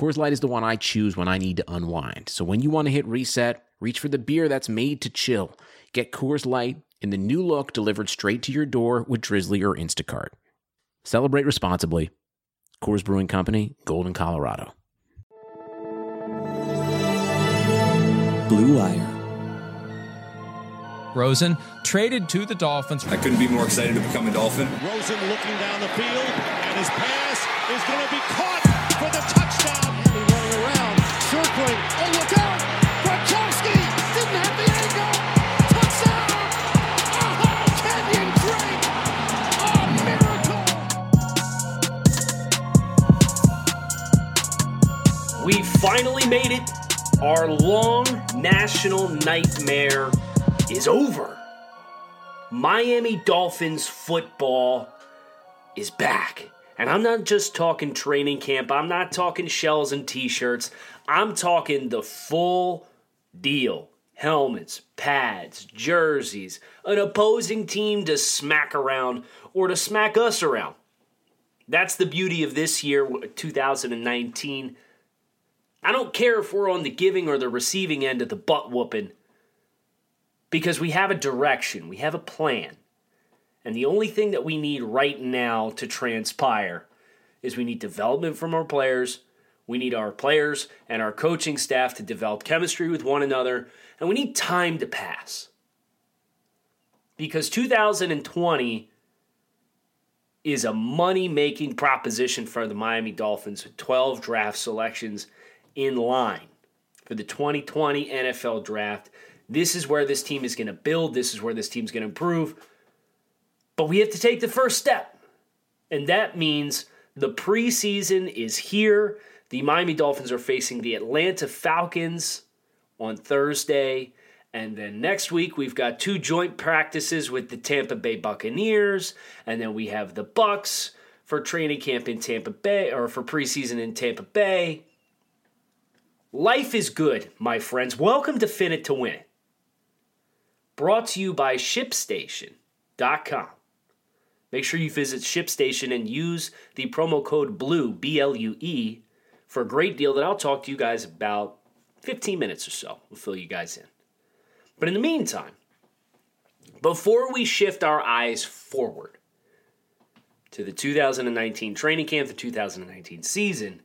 Coors Light is the one I choose when I need to unwind. So when you want to hit reset, reach for the beer that's made to chill. Get Coors Light in the new look delivered straight to your door with Drizly or Instacart. Celebrate responsibly. Coors Brewing Company, Golden, Colorado. Blue Wire. Rosen traded to the Dolphins. I couldn't be more excited to become a Dolphin. Rosen looking down the field, and his pass is going to be made it. Our long national nightmare is over. Miami Dolphins football is back. And I'm not just talking training camp, I'm not talking shells and t shirts. I'm talking the full deal helmets, pads, jerseys, an opposing team to smack around or to smack us around. That's the beauty of this year, 2019. I don't care if we're on the giving or the receiving end of the butt whooping because we have a direction, we have a plan. And the only thing that we need right now to transpire is we need development from our players. We need our players and our coaching staff to develop chemistry with one another. And we need time to pass. Because 2020 is a money making proposition for the Miami Dolphins with 12 draft selections in line for the 2020 NFL draft. This is where this team is going to build. This is where this team's going to improve. But we have to take the first step. And that means the preseason is here. The Miami Dolphins are facing the Atlanta Falcons on Thursday. And then next week we've got two joint practices with the Tampa Bay Buccaneers, and then we have the Bucks for training camp in Tampa Bay or for preseason in Tampa Bay. Life is good, my friends. Welcome to Fin It to Win It. Brought to you by ShipStation.com. Make sure you visit ShipStation and use the promo code BLUE, B L U E, for a great deal that I'll talk to you guys about 15 minutes or so. We'll fill you guys in. But in the meantime, before we shift our eyes forward to the 2019 training camp, the 2019 season,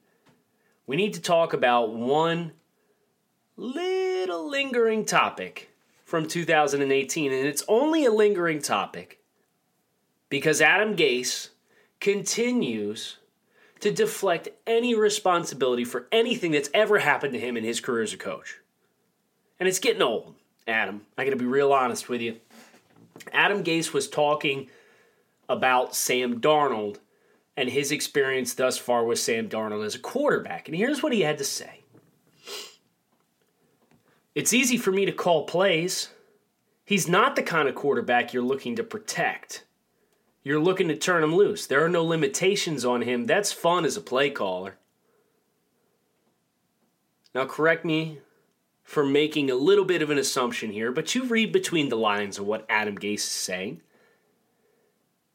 we need to talk about one little lingering topic from 2018. And it's only a lingering topic because Adam Gase continues to deflect any responsibility for anything that's ever happened to him in his career as a coach. And it's getting old, Adam. I got to be real honest with you. Adam Gase was talking about Sam Darnold and his experience thus far with Sam Darnold as a quarterback. And here's what he had to say It's easy for me to call plays. He's not the kind of quarterback you're looking to protect. You're looking to turn him loose. There are no limitations on him. That's fun as a play caller. Now, correct me for making a little bit of an assumption here, but you read between the lines of what Adam Gase is saying,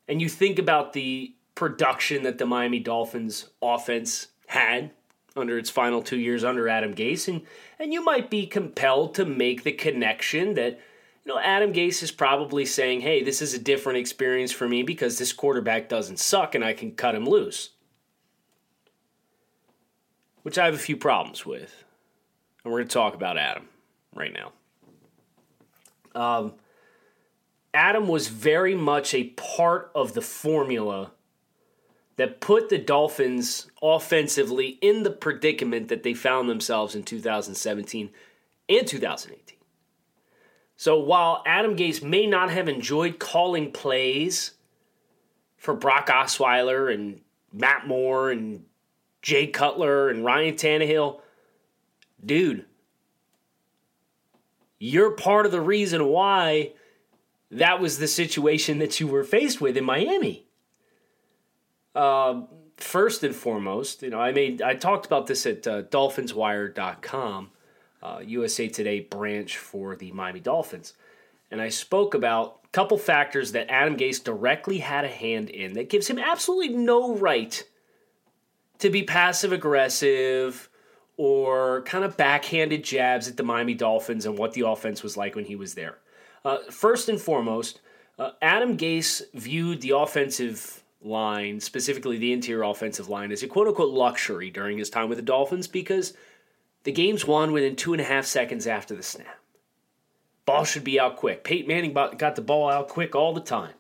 and you think about the production that the Miami Dolphins offense had under its final two years under Adam Gase, and, and you might be compelled to make the connection that you know Adam Gase is probably saying, "Hey, this is a different experience for me because this quarterback doesn't suck and I can cut him loose." Which I have a few problems with. And we're going to talk about Adam right now. Um, Adam was very much a part of the formula that put the Dolphins offensively in the predicament that they found themselves in 2017 and 2018. So while Adam Gase may not have enjoyed calling plays for Brock Osweiler and Matt Moore and Jay Cutler and Ryan Tannehill, dude, you're part of the reason why that was the situation that you were faced with in Miami. Uh, first and foremost, you know, I made I talked about this at uh, DolphinsWire.com, uh, USA Today branch for the Miami Dolphins, and I spoke about a couple factors that Adam Gase directly had a hand in that gives him absolutely no right to be passive aggressive or kind of backhanded jabs at the Miami Dolphins and what the offense was like when he was there. Uh, first and foremost, uh, Adam Gase viewed the offensive line, specifically the interior offensive line, as a quote unquote luxury during his time with the Dolphins because the game's won within two and a half seconds after the snap. Ball should be out quick. Peyton Manning got the ball out quick all the time.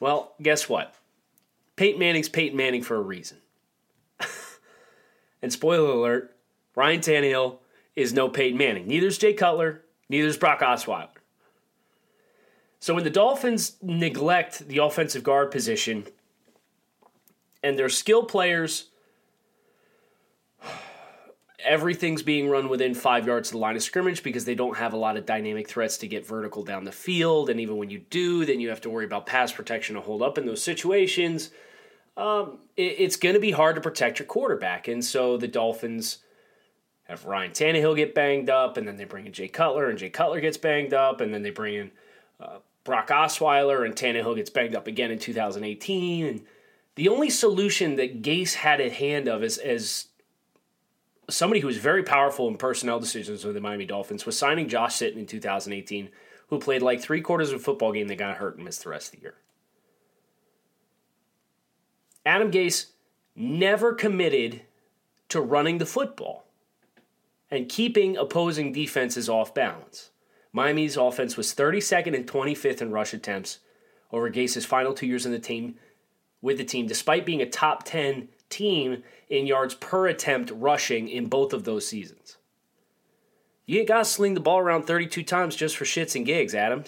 Well, guess what? Peyton Manning's Peyton Manning for a reason. And spoiler alert, Ryan Tannehill is no Peyton Manning. Neither is Jay Cutler, neither is Brock Osweiler. So when the Dolphins neglect the offensive guard position and their skill players, everything's being run within five yards of the line of scrimmage because they don't have a lot of dynamic threats to get vertical down the field. And even when you do, then you have to worry about pass protection to hold up in those situations um, it, it's going to be hard to protect your quarterback. And so the Dolphins have Ryan Tannehill get banged up, and then they bring in Jay Cutler, and Jay Cutler gets banged up, and then they bring in uh, Brock Osweiler, and Tannehill gets banged up again in 2018. And the only solution that Gase had at hand of as, as somebody who was very powerful in personnel decisions with the Miami Dolphins was signing Josh Sitton in 2018, who played like three quarters of a football game that got hurt and missed the rest of the year. Adam Gase never committed to running the football and keeping opposing defenses off balance. Miami's offense was 32nd and 25th in rush attempts over Gase's final two years in the team with the team, despite being a top 10 team in yards per attempt rushing in both of those seasons. You ain't got to sling the ball around 32 times just for shits and gigs, Adam.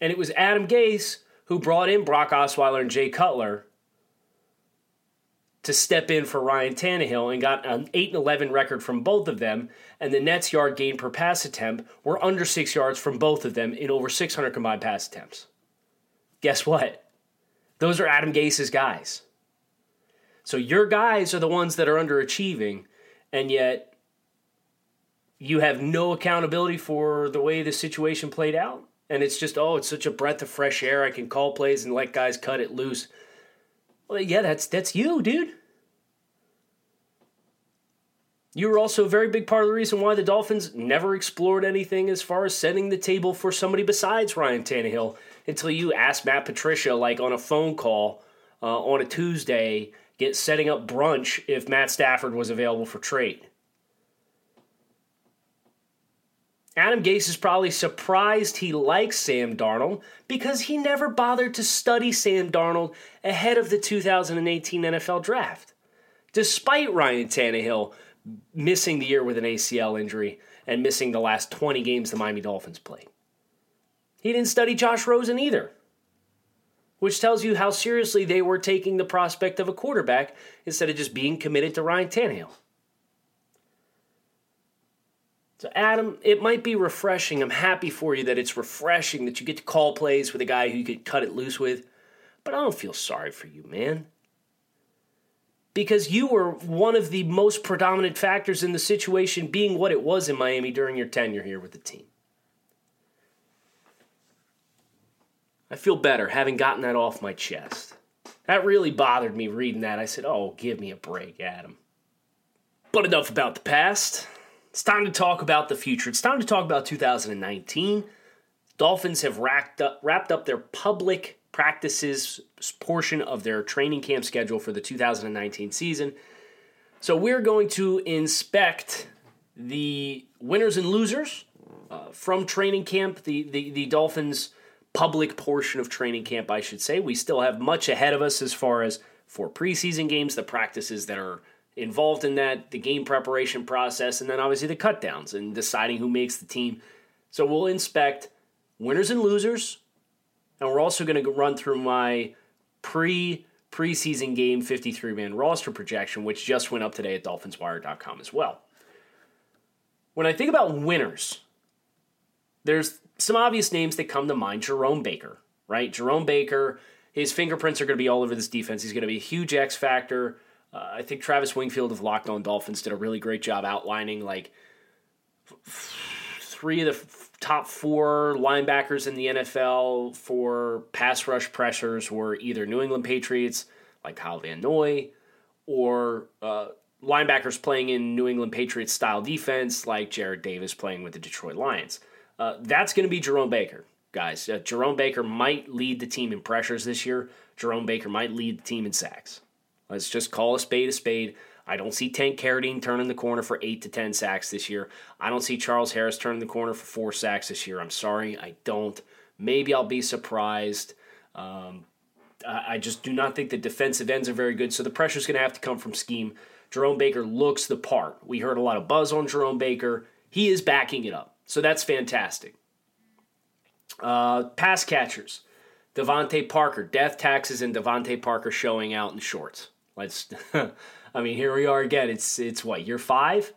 And it was Adam Gase who brought in Brock Osweiler and Jay Cutler to step in for Ryan Tannehill and got an 8 and 11 record from both of them. And the Nets' yard gain per pass attempt were under six yards from both of them in over 600 combined pass attempts. Guess what? Those are Adam Gase's guys. So your guys are the ones that are underachieving, and yet you have no accountability for the way the situation played out and it's just oh it's such a breath of fresh air i can call plays and let guys cut it loose well yeah that's that's you dude you were also a very big part of the reason why the Dolphins never explored anything as far as setting the table for somebody besides Ryan Tannehill until you asked Matt Patricia, like on a phone call uh, on a Tuesday, get setting up brunch if Matt Stafford was available for trade. Adam Gase is probably surprised he likes Sam Darnold because he never bothered to study Sam Darnold ahead of the 2018 NFL draft. Despite Ryan Tannehill missing the year with an ACL injury and missing the last 20 games the Miami Dolphins played. He didn't study Josh Rosen either, which tells you how seriously they were taking the prospect of a quarterback instead of just being committed to Ryan Tannehill. So, Adam, it might be refreshing. I'm happy for you that it's refreshing that you get to call plays with a guy who you could cut it loose with. But I don't feel sorry for you, man. Because you were one of the most predominant factors in the situation being what it was in Miami during your tenure here with the team. I feel better having gotten that off my chest. That really bothered me reading that. I said, oh, give me a break, Adam. But enough about the past. It's time to talk about the future. It's time to talk about 2019. Dolphins have wrapped up, wrapped up their public practices portion of their training camp schedule for the 2019 season. So we're going to inspect the winners and losers uh, from training camp, the, the, the Dolphins' public portion of training camp, I should say. We still have much ahead of us as far as for preseason games, the practices that are involved in that, the game preparation process, and then obviously the cutdowns and deciding who makes the team. So we'll inspect winners and losers, and we're also going to run through my pre preseason game 53 man roster projection, which just went up today at dolphinswire.com as well. when I think about winners, there's some obvious names that come to mind. Jerome Baker, right? Jerome Baker, his fingerprints are going to be all over this defense. He's going to be a huge X factor. Uh, I think Travis Wingfield of Locked On Dolphins did a really great job outlining like three of the top four linebackers in the NFL for pass rush pressures were either New England Patriots, like Kyle Van Noy, or uh, linebackers playing in New England Patriots style defense, like Jarrad Davis playing with the Detroit Lions. Uh, that's going to be Jerome Baker, guys. Uh, Jerome Baker might lead the team in pressures this year. Jerome Baker might lead the team in sacks. Let's just call a spade a spade. I don't see Tank Carradine turning the corner for eight to ten sacks this year. I don't see Charles Harris turning the corner for four sacks this year. I'm sorry, I don't. Maybe I'll be surprised. Um, I just do not think the defensive ends are very good, so the pressure is going to have to come from scheme. Jerome Baker looks the part. We heard a lot of buzz on Jerome Baker. He is backing it up, so that's fantastic. Uh, pass catchers. DeVante Parker, death taxes, and DeVante Parker showing out in shorts. Let's, I mean, here we are again. It's it's what year five,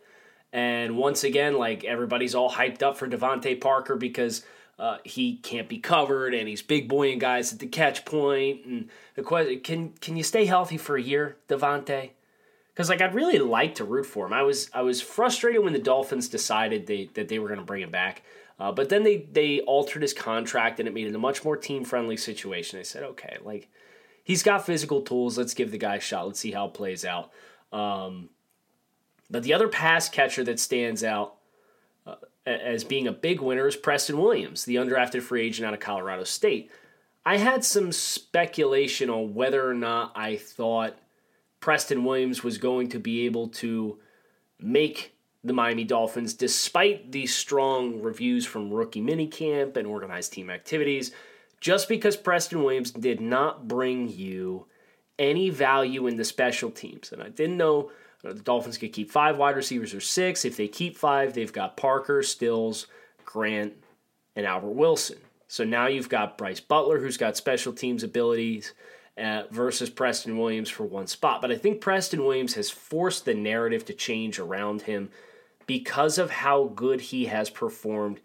and once again, like everybody's all hyped up for DeVante Parker because uh, he can't be covered and he's big boy and guys at the catch point. And the question, can can you stay healthy for a year, DeVante? Because like I'd really like to root for him. I was I was frustrated when the Dolphins decided they that they were going to bring him back. Uh, but then they they altered his contract and it made it a much more team friendly situation. I said, okay, like he's got physical tools. Let's give the guy a shot. Let's see how it plays out. Um, but the other pass catcher that stands out uh, as being a big winner is Preston Williams, the undrafted free agent out of Colorado State. I had some speculation on whether or not I thought Preston Williams was going to be able to make the Miami Dolphins, despite the strong reviews from rookie minicamp and organized team activities just because Preston Williams did not bring you any value in the special teams. And I didn't know the Dolphins could keep five wide receivers or six. If they keep five, they've got Parker, Stills, Grant, and Albert Wilson. So now you've got Brice Butler, who's got special teams abilities, uh, versus Preston Williams for one spot. But I think Preston Williams has forced the narrative to change around him because of how good he has performed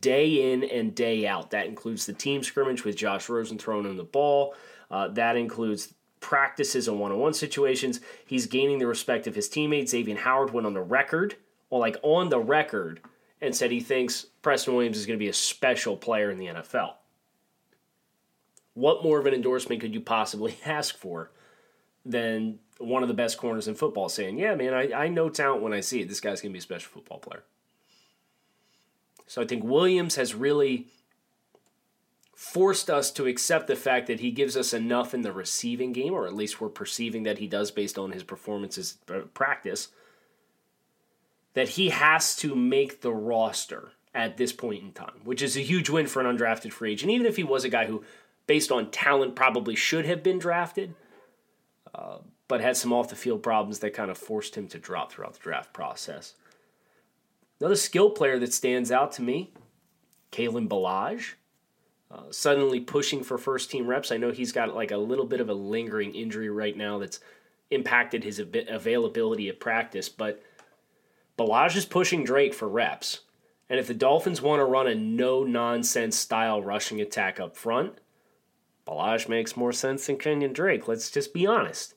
day in and day out. That includes the team scrimmage with Josh Rosen throwing him the ball. Uh, that includes practices and one-on-one situations. He's gaining the respect of his teammates. Xavier Howard went on the record, or like on the record, and said he thinks Preston Williams is going to be a special player in the NFL. What more of an endorsement could you possibly ask for than one of the best corners in football saying, Yeah, man, I, I know talent when I see it. This guy's going to be a special football player. So I think Williams has really forced us to accept the fact that he gives us enough in the receiving game, or at least we're perceiving that he does based on his performances practice, that he has to make the roster at this point in time, which is a huge win for an undrafted free agent. Even if he was a guy who, based on talent, probably should have been drafted, uh, but had some off the field problems that kind of forced him to drop throughout the draft process. Another skill player that stands out to me, Kalen Ballage. Uh, suddenly pushing for first team reps. I know he's got like a little bit of a lingering injury right now that's impacted his availability at practice, but Ballage is pushing Drake for reps. And if the Dolphins want to run a no nonsense style rushing attack up front, Ballage makes more sense than Kenyon Drake. Let's just be honest.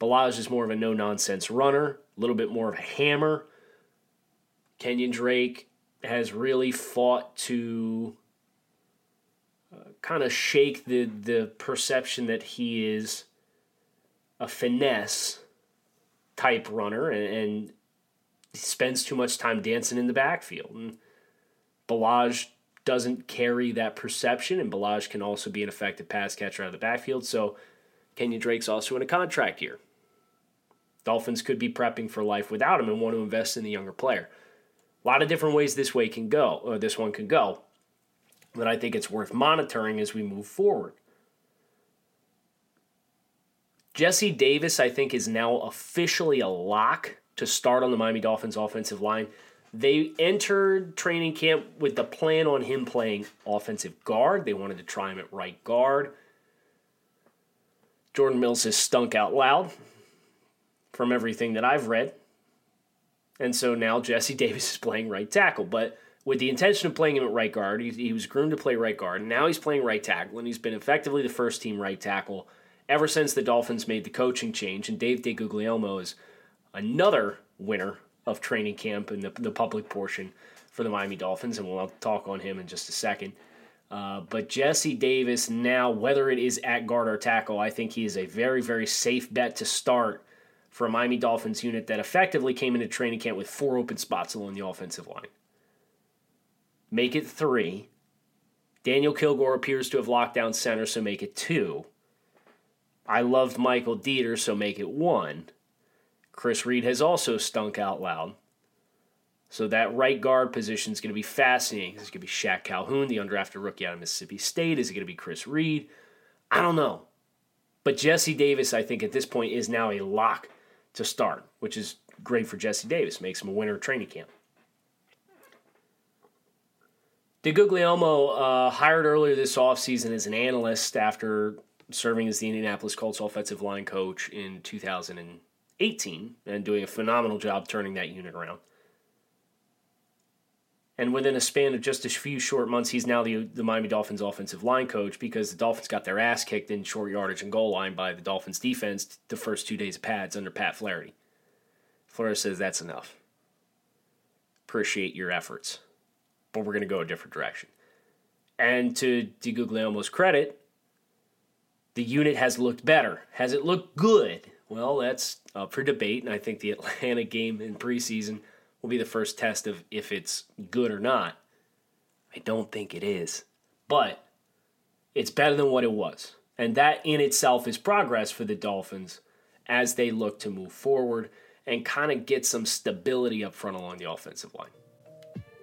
Ballage is more of a no nonsense runner, a little bit more of a hammer, Kenyon Drake has really fought to uh, kind of shake the the perception that he is a finesse type runner and, and spends too much time dancing in the backfield. And Ballage doesn't carry that perception, and Ballage can also be an effective pass catcher out of the backfield. So Kenyon Drake's also in a contract year. Dolphins could be prepping for life without him and want to invest in the younger player. A lot of different ways this way can go, or this one can go, that I think it's worth monitoring as we move forward. Jesse Davis, I think, is now officially a lock to start on the Miami Dolphins offensive line. They entered training camp with the plan on him playing offensive guard. They wanted to try him at right guard. Jordan Mills has stunk out loud from everything that I've read. And so now Jesse Davis is playing right tackle. But with the intention of playing him at right guard, he, he was groomed to play right guard. And now he's playing right tackle, and he's been effectively the first team right tackle ever since the Dolphins made the coaching change. And Dave DeGuglielmo is another winner of training camp in the, the public portion for the Miami Dolphins, and we'll talk on him in just a second. Uh, but Jesse Davis now, whether it is at guard or tackle, I think he is a very, very safe bet to start for a Miami Dolphins unit that effectively came into training camp with four open spots along the offensive line. Make it three. Daniel Kilgore appears to have locked down center, so make it two. I loved Michael Deiter, so make it one. Chris Reed has also stunk out loud. So that right guard position is going to be fascinating. Is it going to be Shaq Calhoun, the undrafted rookie out of Mississippi State? Is it going to be Chris Reed? I don't know. But Jesse Davis, I think at this point, is now a lock to start, which is great for Jesse Davis. Makes him a winner training camp. DeGuglielmo uh, hired earlier this offseason as an analyst after serving as the Indianapolis Colts offensive line coach in 2018 and doing a phenomenal job turning that unit around. And within a span of just a few short months, he's now the, the Miami Dolphins offensive line coach because the Dolphins got their ass kicked in short yardage and goal line by the Dolphins defense the first two days of pads under Pat Flaherty. Flores says that's enough. Appreciate your efforts, but we're going to go a different direction. And to DeGuglielmo's credit, the unit has looked better. Has it looked good? Well, that's up for debate, and I think the Atlanta game in preseason will be the first test of if it's good or not. I don't think it is, but it's better than what it was. And that in itself is progress for the Dolphins as they look to move forward and kind of get some stability up front along the offensive line.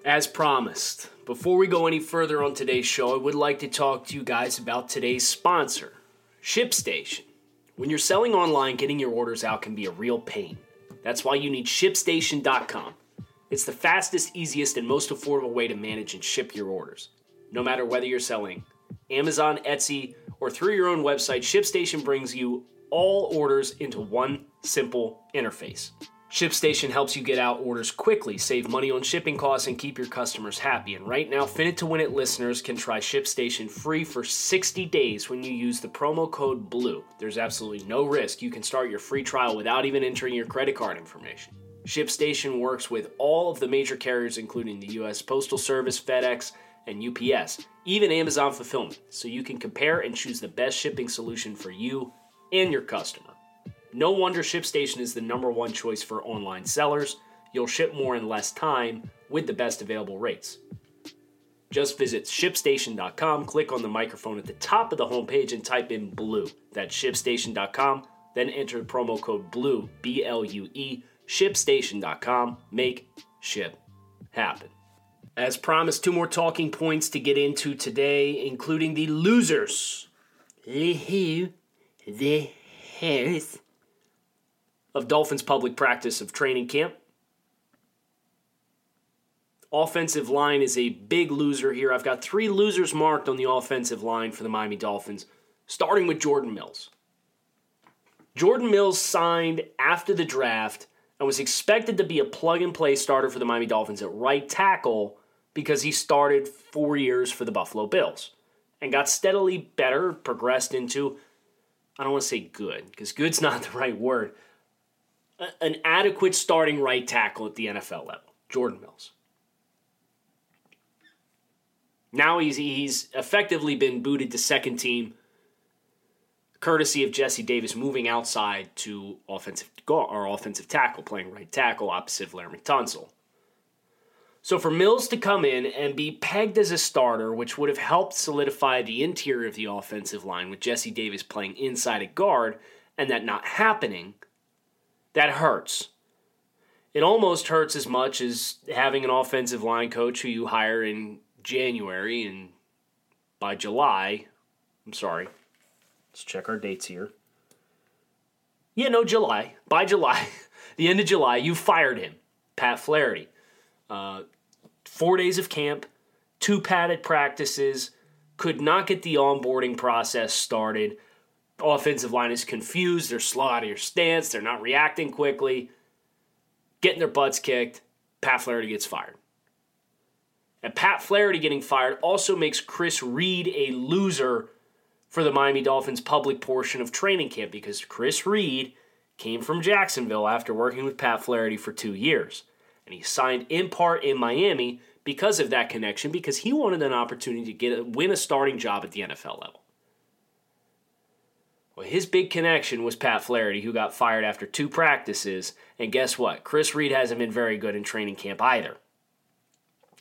As promised, before we go any further on today's show, I would like to talk to you guys about today's sponsor, ShipStation. When you're selling online, getting your orders out can be a real pain. That's why you need ShipStation.com. It's the fastest, easiest, and most affordable way to manage and ship your orders. No matter whether you're selling Amazon, Etsy, or through your own website, ShipStation brings you all orders into one simple interface. ShipStation helps you get out orders quickly, save money on shipping costs, and keep your customers happy. And right now, Fin It to Win It listeners can try ShipStation free for 60 days when you use the promo code BLUE. There's absolutely no risk. You can start your free trial without even entering your credit card information. ShipStation works with all of the major carriers, including the U.S. Postal Service, FedEx, and UPS, even Amazon Fulfillment, so you can compare and choose the best shipping solution for you and your customer. No wonder ShipStation is the number one choice for online sellers. You'll ship more in less time with the best available rates. Just visit shipstation.com, click on the microphone at the top of the homepage, and type in BLUE. That's shipstation.com. Then enter promo code BLUE, B L U E, shipstation.com. Make ship happen. As promised, two more talking points to get into today, including the losers. The who, the who's of Dolphins public practice of training camp. Offensive line is a big loser here. I've got three losers marked on the offensive line for the Miami Dolphins, starting with Jordan Mills. Jordan Mills signed after the draft and was expected to be a plug and play starter for the Miami Dolphins at right tackle because he started four years for the Buffalo Bills and got steadily better, progressed into, I don't want to say good, because good's not the right word, an adequate starting right tackle at the NFL level, Jordan Mills. Now he's he's effectively been booted to second team, courtesy of Jesse Davis moving outside to offensive or offensive tackle, playing right tackle opposite Laremy Tunsil. So for Mills to come in and be pegged as a starter, which would have helped solidify the interior of the offensive line with Jesse Davis playing inside at guard, and that not happening, that hurts. It almost hurts as much as having an offensive line coach who you hire in January and by July, I'm sorry, let's check our dates here. Yeah, no, July. By July, the end of July, you fired him, Pat Flaherty. Uh, four days of camp, two padded practices, could not get the onboarding process started. Offensive line is confused. They're slow out of your stance. They're not reacting quickly. getting their butts kicked. Pat Flaherty gets fired. And Pat Flaherty getting fired also makes Chris Reed a loser for the Miami Dolphins public portion of training camp because Chris Reed came from Jacksonville after working with Pat Flaherty for two years. And he signed in part in Miami because of that connection, because he wanted an opportunity to get a, win a starting job at the NFL level. Well, his big connection was Pat Flaherty, who got fired after two practices. And guess what? Chris Reed hasn't been very good in training camp either.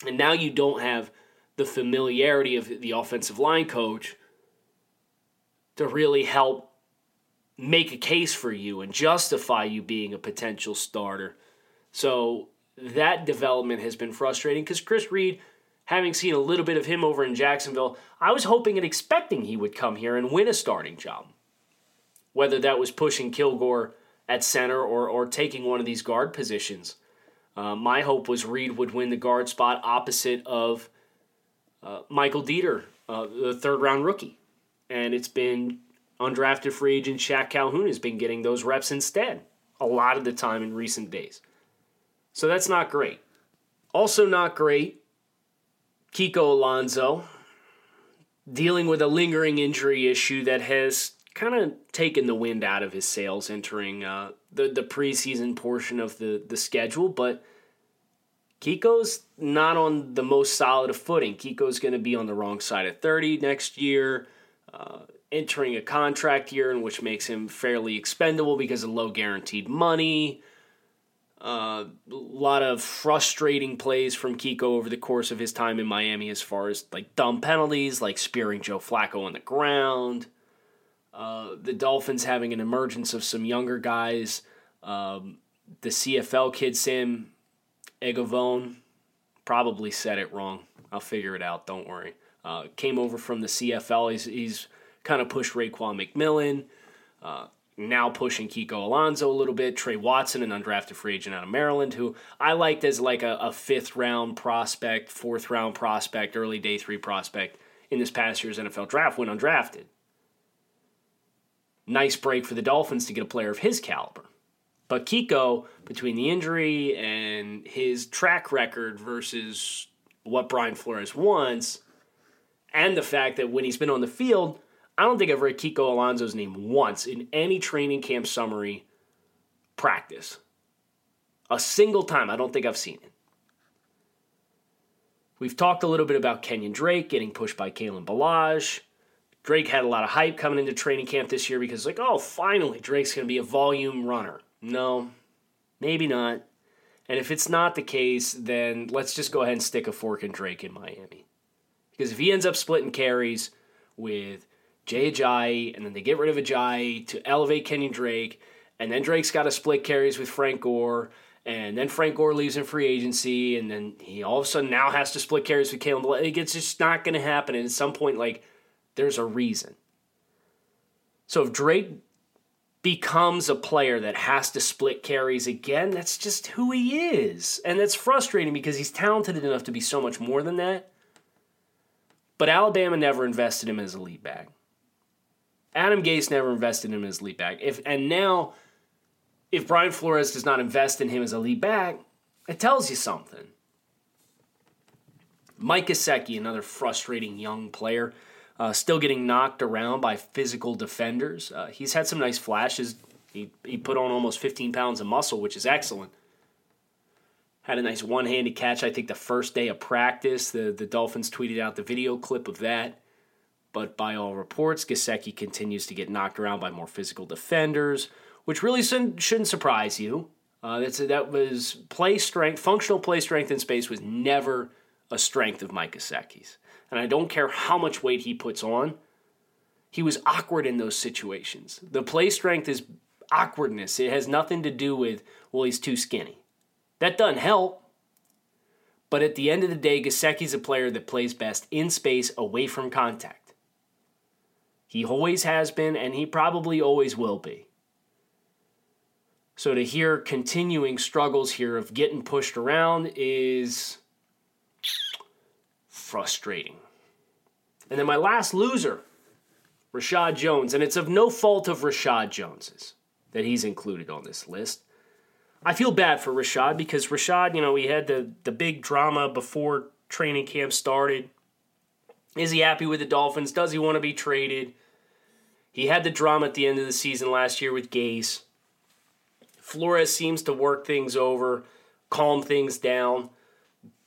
And now you don't have the familiarity of the offensive line coach to really help make a case for you and justify you being a potential starter. So that development has been frustrating because Chris Reed, having seen a little bit of him over in Jacksonville, I was hoping and expecting he would come here and win a starting job. Whether that was pushing Kilgore at center or, or taking one of these guard positions. Uh, my hope was Reed would win the guard spot opposite of uh, Michael Deiter, uh, the third round rookie. And it's been undrafted free agent Shaq Calhoun has been getting those reps instead a lot of the time in recent days. So that's not great. Also, not great, Kiko Alonso dealing with a lingering injury issue that has kind of taken the wind out of his sails entering uh, the, the preseason portion of the, the schedule. But Kiko's not on the most solid of footing. Kiko's going to be on the wrong side of 30 next year. Uh, entering a contract year in which makes him fairly expendable because of low guaranteed money. A uh, lot of frustrating plays from Kiko over the course of his time in Miami, as far as like dumb penalties, like spearing Joe Flacco on the ground. Uh, the Dolphins having an emergence of some younger guys. Um, the CFL kid Sam Eguavoen probably said it wrong. I'll figure it out. Don't worry. Uh, came over from the CFL. He's, he's kind of pushed Raekwon McMillan. Uh, now pushing Kiko Alonso a little bit. Trey Watson, an undrafted free agent out of Maryland, who I liked as like a, a fifth round prospect, fourth round prospect, early day three prospect in this past year's NFL draft when undrafted. Nice break for the Dolphins to get a player of his caliber. But Kiko, between the injury and his track record versus what Brian Flores wants, and the fact that when he's been on the field, I don't think I've read Kiko Alonso's name once in any training camp summary practice. A single time, I don't think I've seen it. We've talked a little bit about Kenyon Drake getting pushed by Kalen Ballage. Drake had a lot of hype coming into training camp this year because, like, oh, finally, Drake's going to be a volume runner. No, maybe not. And if it's not the case, then let's just go ahead and stick a fork in Drake in Miami. Because if he ends up splitting carries with Jay Ajayi, and then they get rid of Ajayi to elevate Kenyon Drake, and then Drake's got to split carries with Frank Gore, and then Frank Gore leaves in free agency, and then he all of a sudden now has to split carries with Kalen Ballage. It's just not going to happen. And at some point, like, there's a reason. So if Drake becomes a player that has to split carries again, that's just who he is. And that's frustrating because he's talented enough to be so much more than that. But Alabama never invested him as a lead back. Adam Gase never invested him as a lead back. If and now, if Brian Flores does not invest in him as a lead back, it tells you something. Mike Gesicki, another frustrating young player, uh, still getting knocked around by physical defenders. Uh, he's had some nice flashes. He, he put on almost 15 pounds of muscle, which is excellent. Had a nice one handed catch, I think, the first day of practice. The, the Dolphins tweeted out the video clip of that. But by all reports, Gesicki continues to get knocked around by more physical defenders, which really shouldn't surprise you. Uh, that's, that was play strength, functional play strength in space was never a strength of Mike Gesicki's, And I don't care how much weight he puts on, he was awkward in those situations. The play strength is awkwardness. It has nothing to do with, well, he's too skinny. That doesn't help. But at the end of the day, Gesicki's a player that plays best in space away from contact. He always has been, and he probably always will be. So to hear continuing struggles here of getting pushed around is frustrating. And then my last loser, Reshad Jones, and it's of no fault of Reshad Jones's that he's included on this list. I feel bad for Reshad because Reshad, you know, we had the the big drama before training camp started. Is he happy with the Dolphins? Does he want to be traded? He had the drama at the end of the season last year with Gase. Flores seems to work things over, calm things down.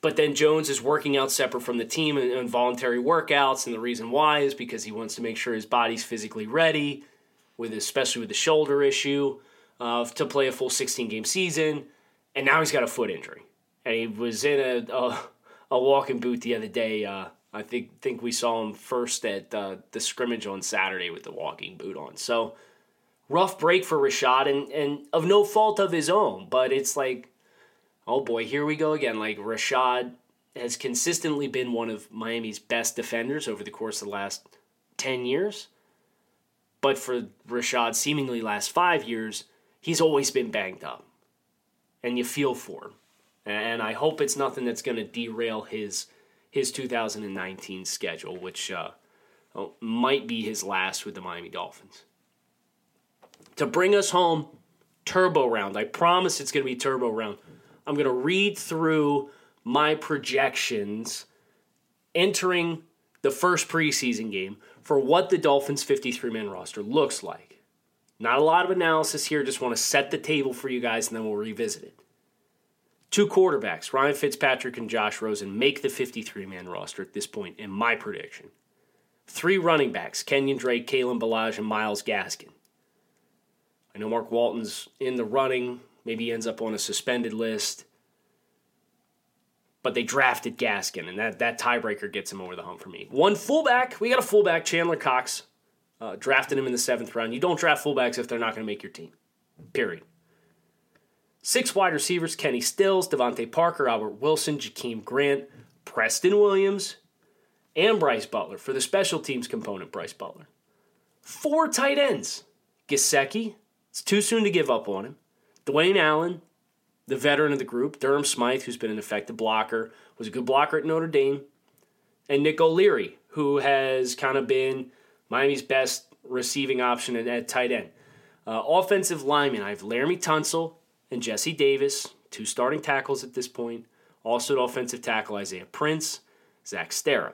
But then Jones is working out separate from the team and involuntary workouts, and the reason why is because he wants to make sure his body's physically ready, with especially with the shoulder issue, uh, to play a full 16 game season. And now he's got a foot injury, and he was in a a, a walking boot the other day. Uh, I think think we saw him first at uh, the scrimmage on Saturday with the walking boot on. So rough break for Reshad, and and of no fault of his own, but it's like oh boy, here we go again. Like Reshad has consistently been one of Miami's best defenders over the course of the last 10 years. But for Reshad, seemingly last five years, he's always been banged up. And you feel for him. And I hope it's nothing that's going to derail his his 2019 schedule, which uh, might be his last with the Miami Dolphins. To bring us home, turbo round. I promise it's going to be turbo round. I'm going to read through my projections entering the first preseason game for what the Dolphins 53 man roster looks like. Not a lot of analysis here, just want to set the table for you guys and then we'll revisit it. Two quarterbacks, Ryan Fitzpatrick and Josh Rosen, make the 53 man roster at this point, in my prediction. Three running backs, Kenyon Drake, Kalen Ballage, and Myles Gaskin. I know Mark Walton's in the running. Maybe he ends up on a suspended list. But they drafted Gaskin, and that, that tiebreaker gets him over the hump for me. One fullback, we got a fullback, Chandler Cox. Uh, drafted him in the seventh round. You don't draft fullbacks if they're not going to make your team. Period. Six wide receivers Kenny Stills, DeVante Parker, Albert Wilson, Jakeem Grant, Preston Williams, and Brice Butler. For the special teams component, Brice Butler. Four tight ends Gesicki, it's too soon to give up on him. Dwayne Allen, the veteran of the group, Durham Smythe, who's been an effective blocker, was a good blocker at Notre Dame, and Nick O'Leary, who has kind of been Miami's best receiving option at, tight end. Uh, offensive linemen, I have Laremy Tunsil and Jesse Davis, two starting tackles at this point. Also at offensive tackle, Isaiah Prince, Zach Sterup.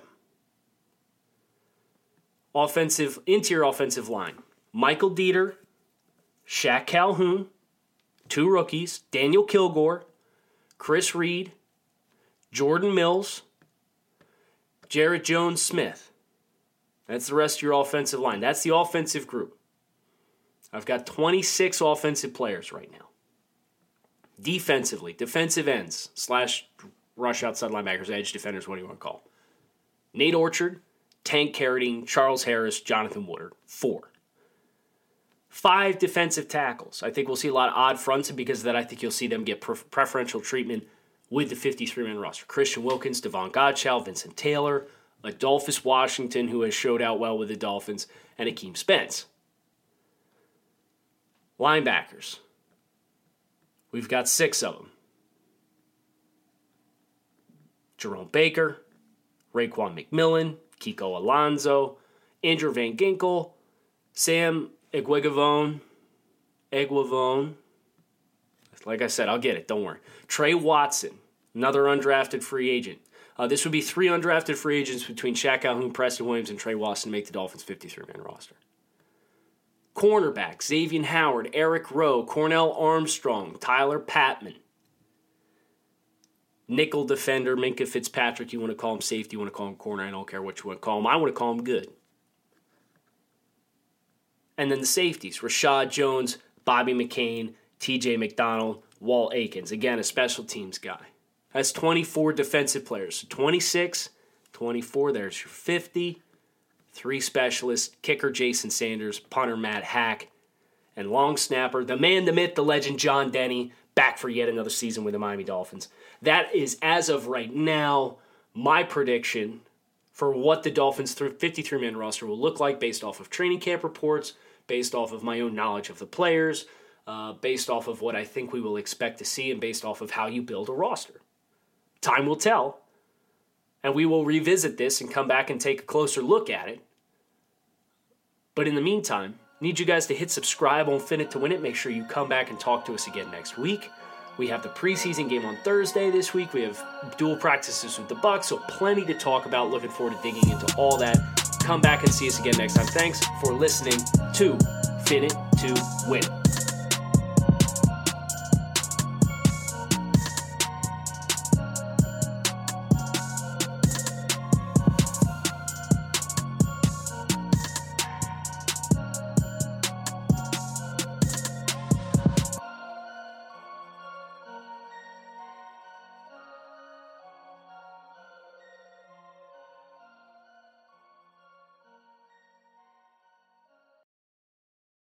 Offensive, interior offensive line, Michael Deiter, Shaq Calhoun, two rookies Daniel Kilgore, Chris Reed, Jordan Mills, Jaryd Jones Smith. That's the rest of your offensive line. That's the offensive group. I've got 26 offensive players right now. Defensively, defensive ends slash rush outside linebackers, edge defenders, what do you want to call? Nate Orchard, Tank Carradine, Charles Harris, Jonathan Woodard. Four five defensive tackles. I think we'll see a lot of odd fronts, and because of that, I think you'll see them get preferential treatment with the 53 man roster. Christian Wilkins, Davon Godchaux, Vincent Taylor, Adolphus Washington, who has showed out well with the Dolphins, and Akeem Spence. Linebackers. We've got six of them Jerome Baker, Raekwon McMillan, Kiko Alonso, Andrew Van Ginkel, Sam Eguavoen, Eguavoen. Like I said, I'll get it. Don't worry. Trey Watson, another undrafted free agent. Uh, this would be three undrafted free agents between Shaq Calhoun, Preston Williams, and Trey Watson to make the Dolphins' 53 man roster. Cornerback Xavier Howard, Eric Rowe, Cornell Armstrong, Tyler Patmon. Nickel defender, Minkah Fitzpatrick. You want to call him safety, you want to call him corner. I don't care what you want to call him. I want to call him good. And then the safeties Reshad Jones, Bobby McCain, TJ McDonald, Walt Aikens. Again, a special teams guy. That's 24 defensive players. So 26, 24, there's your 50. Three specialists kicker Jason Sanders, punter Matt Haack, and long snapper, the man, the myth, the legend, John Denney, back for yet another season with the Miami Dolphins. That is, as of right now, my prediction for what the Dolphins' 53 man roster will look like based off of training camp reports, based off of my own knowledge of the players, uh, based off of what I think we will expect to see, and based off of how you build a roster. Time will tell, and we will revisit this and come back and take a closer look at it. But in the meantime, need you guys to hit subscribe on Fin It to Win It. Make sure you come back and talk to us again next week. We have the preseason game on Thursday this week. We have dual practices with the Bucks, so plenty to talk about. Looking forward to digging into all that. Come back and see us again next time. Thanks for listening to Fin It to Win It.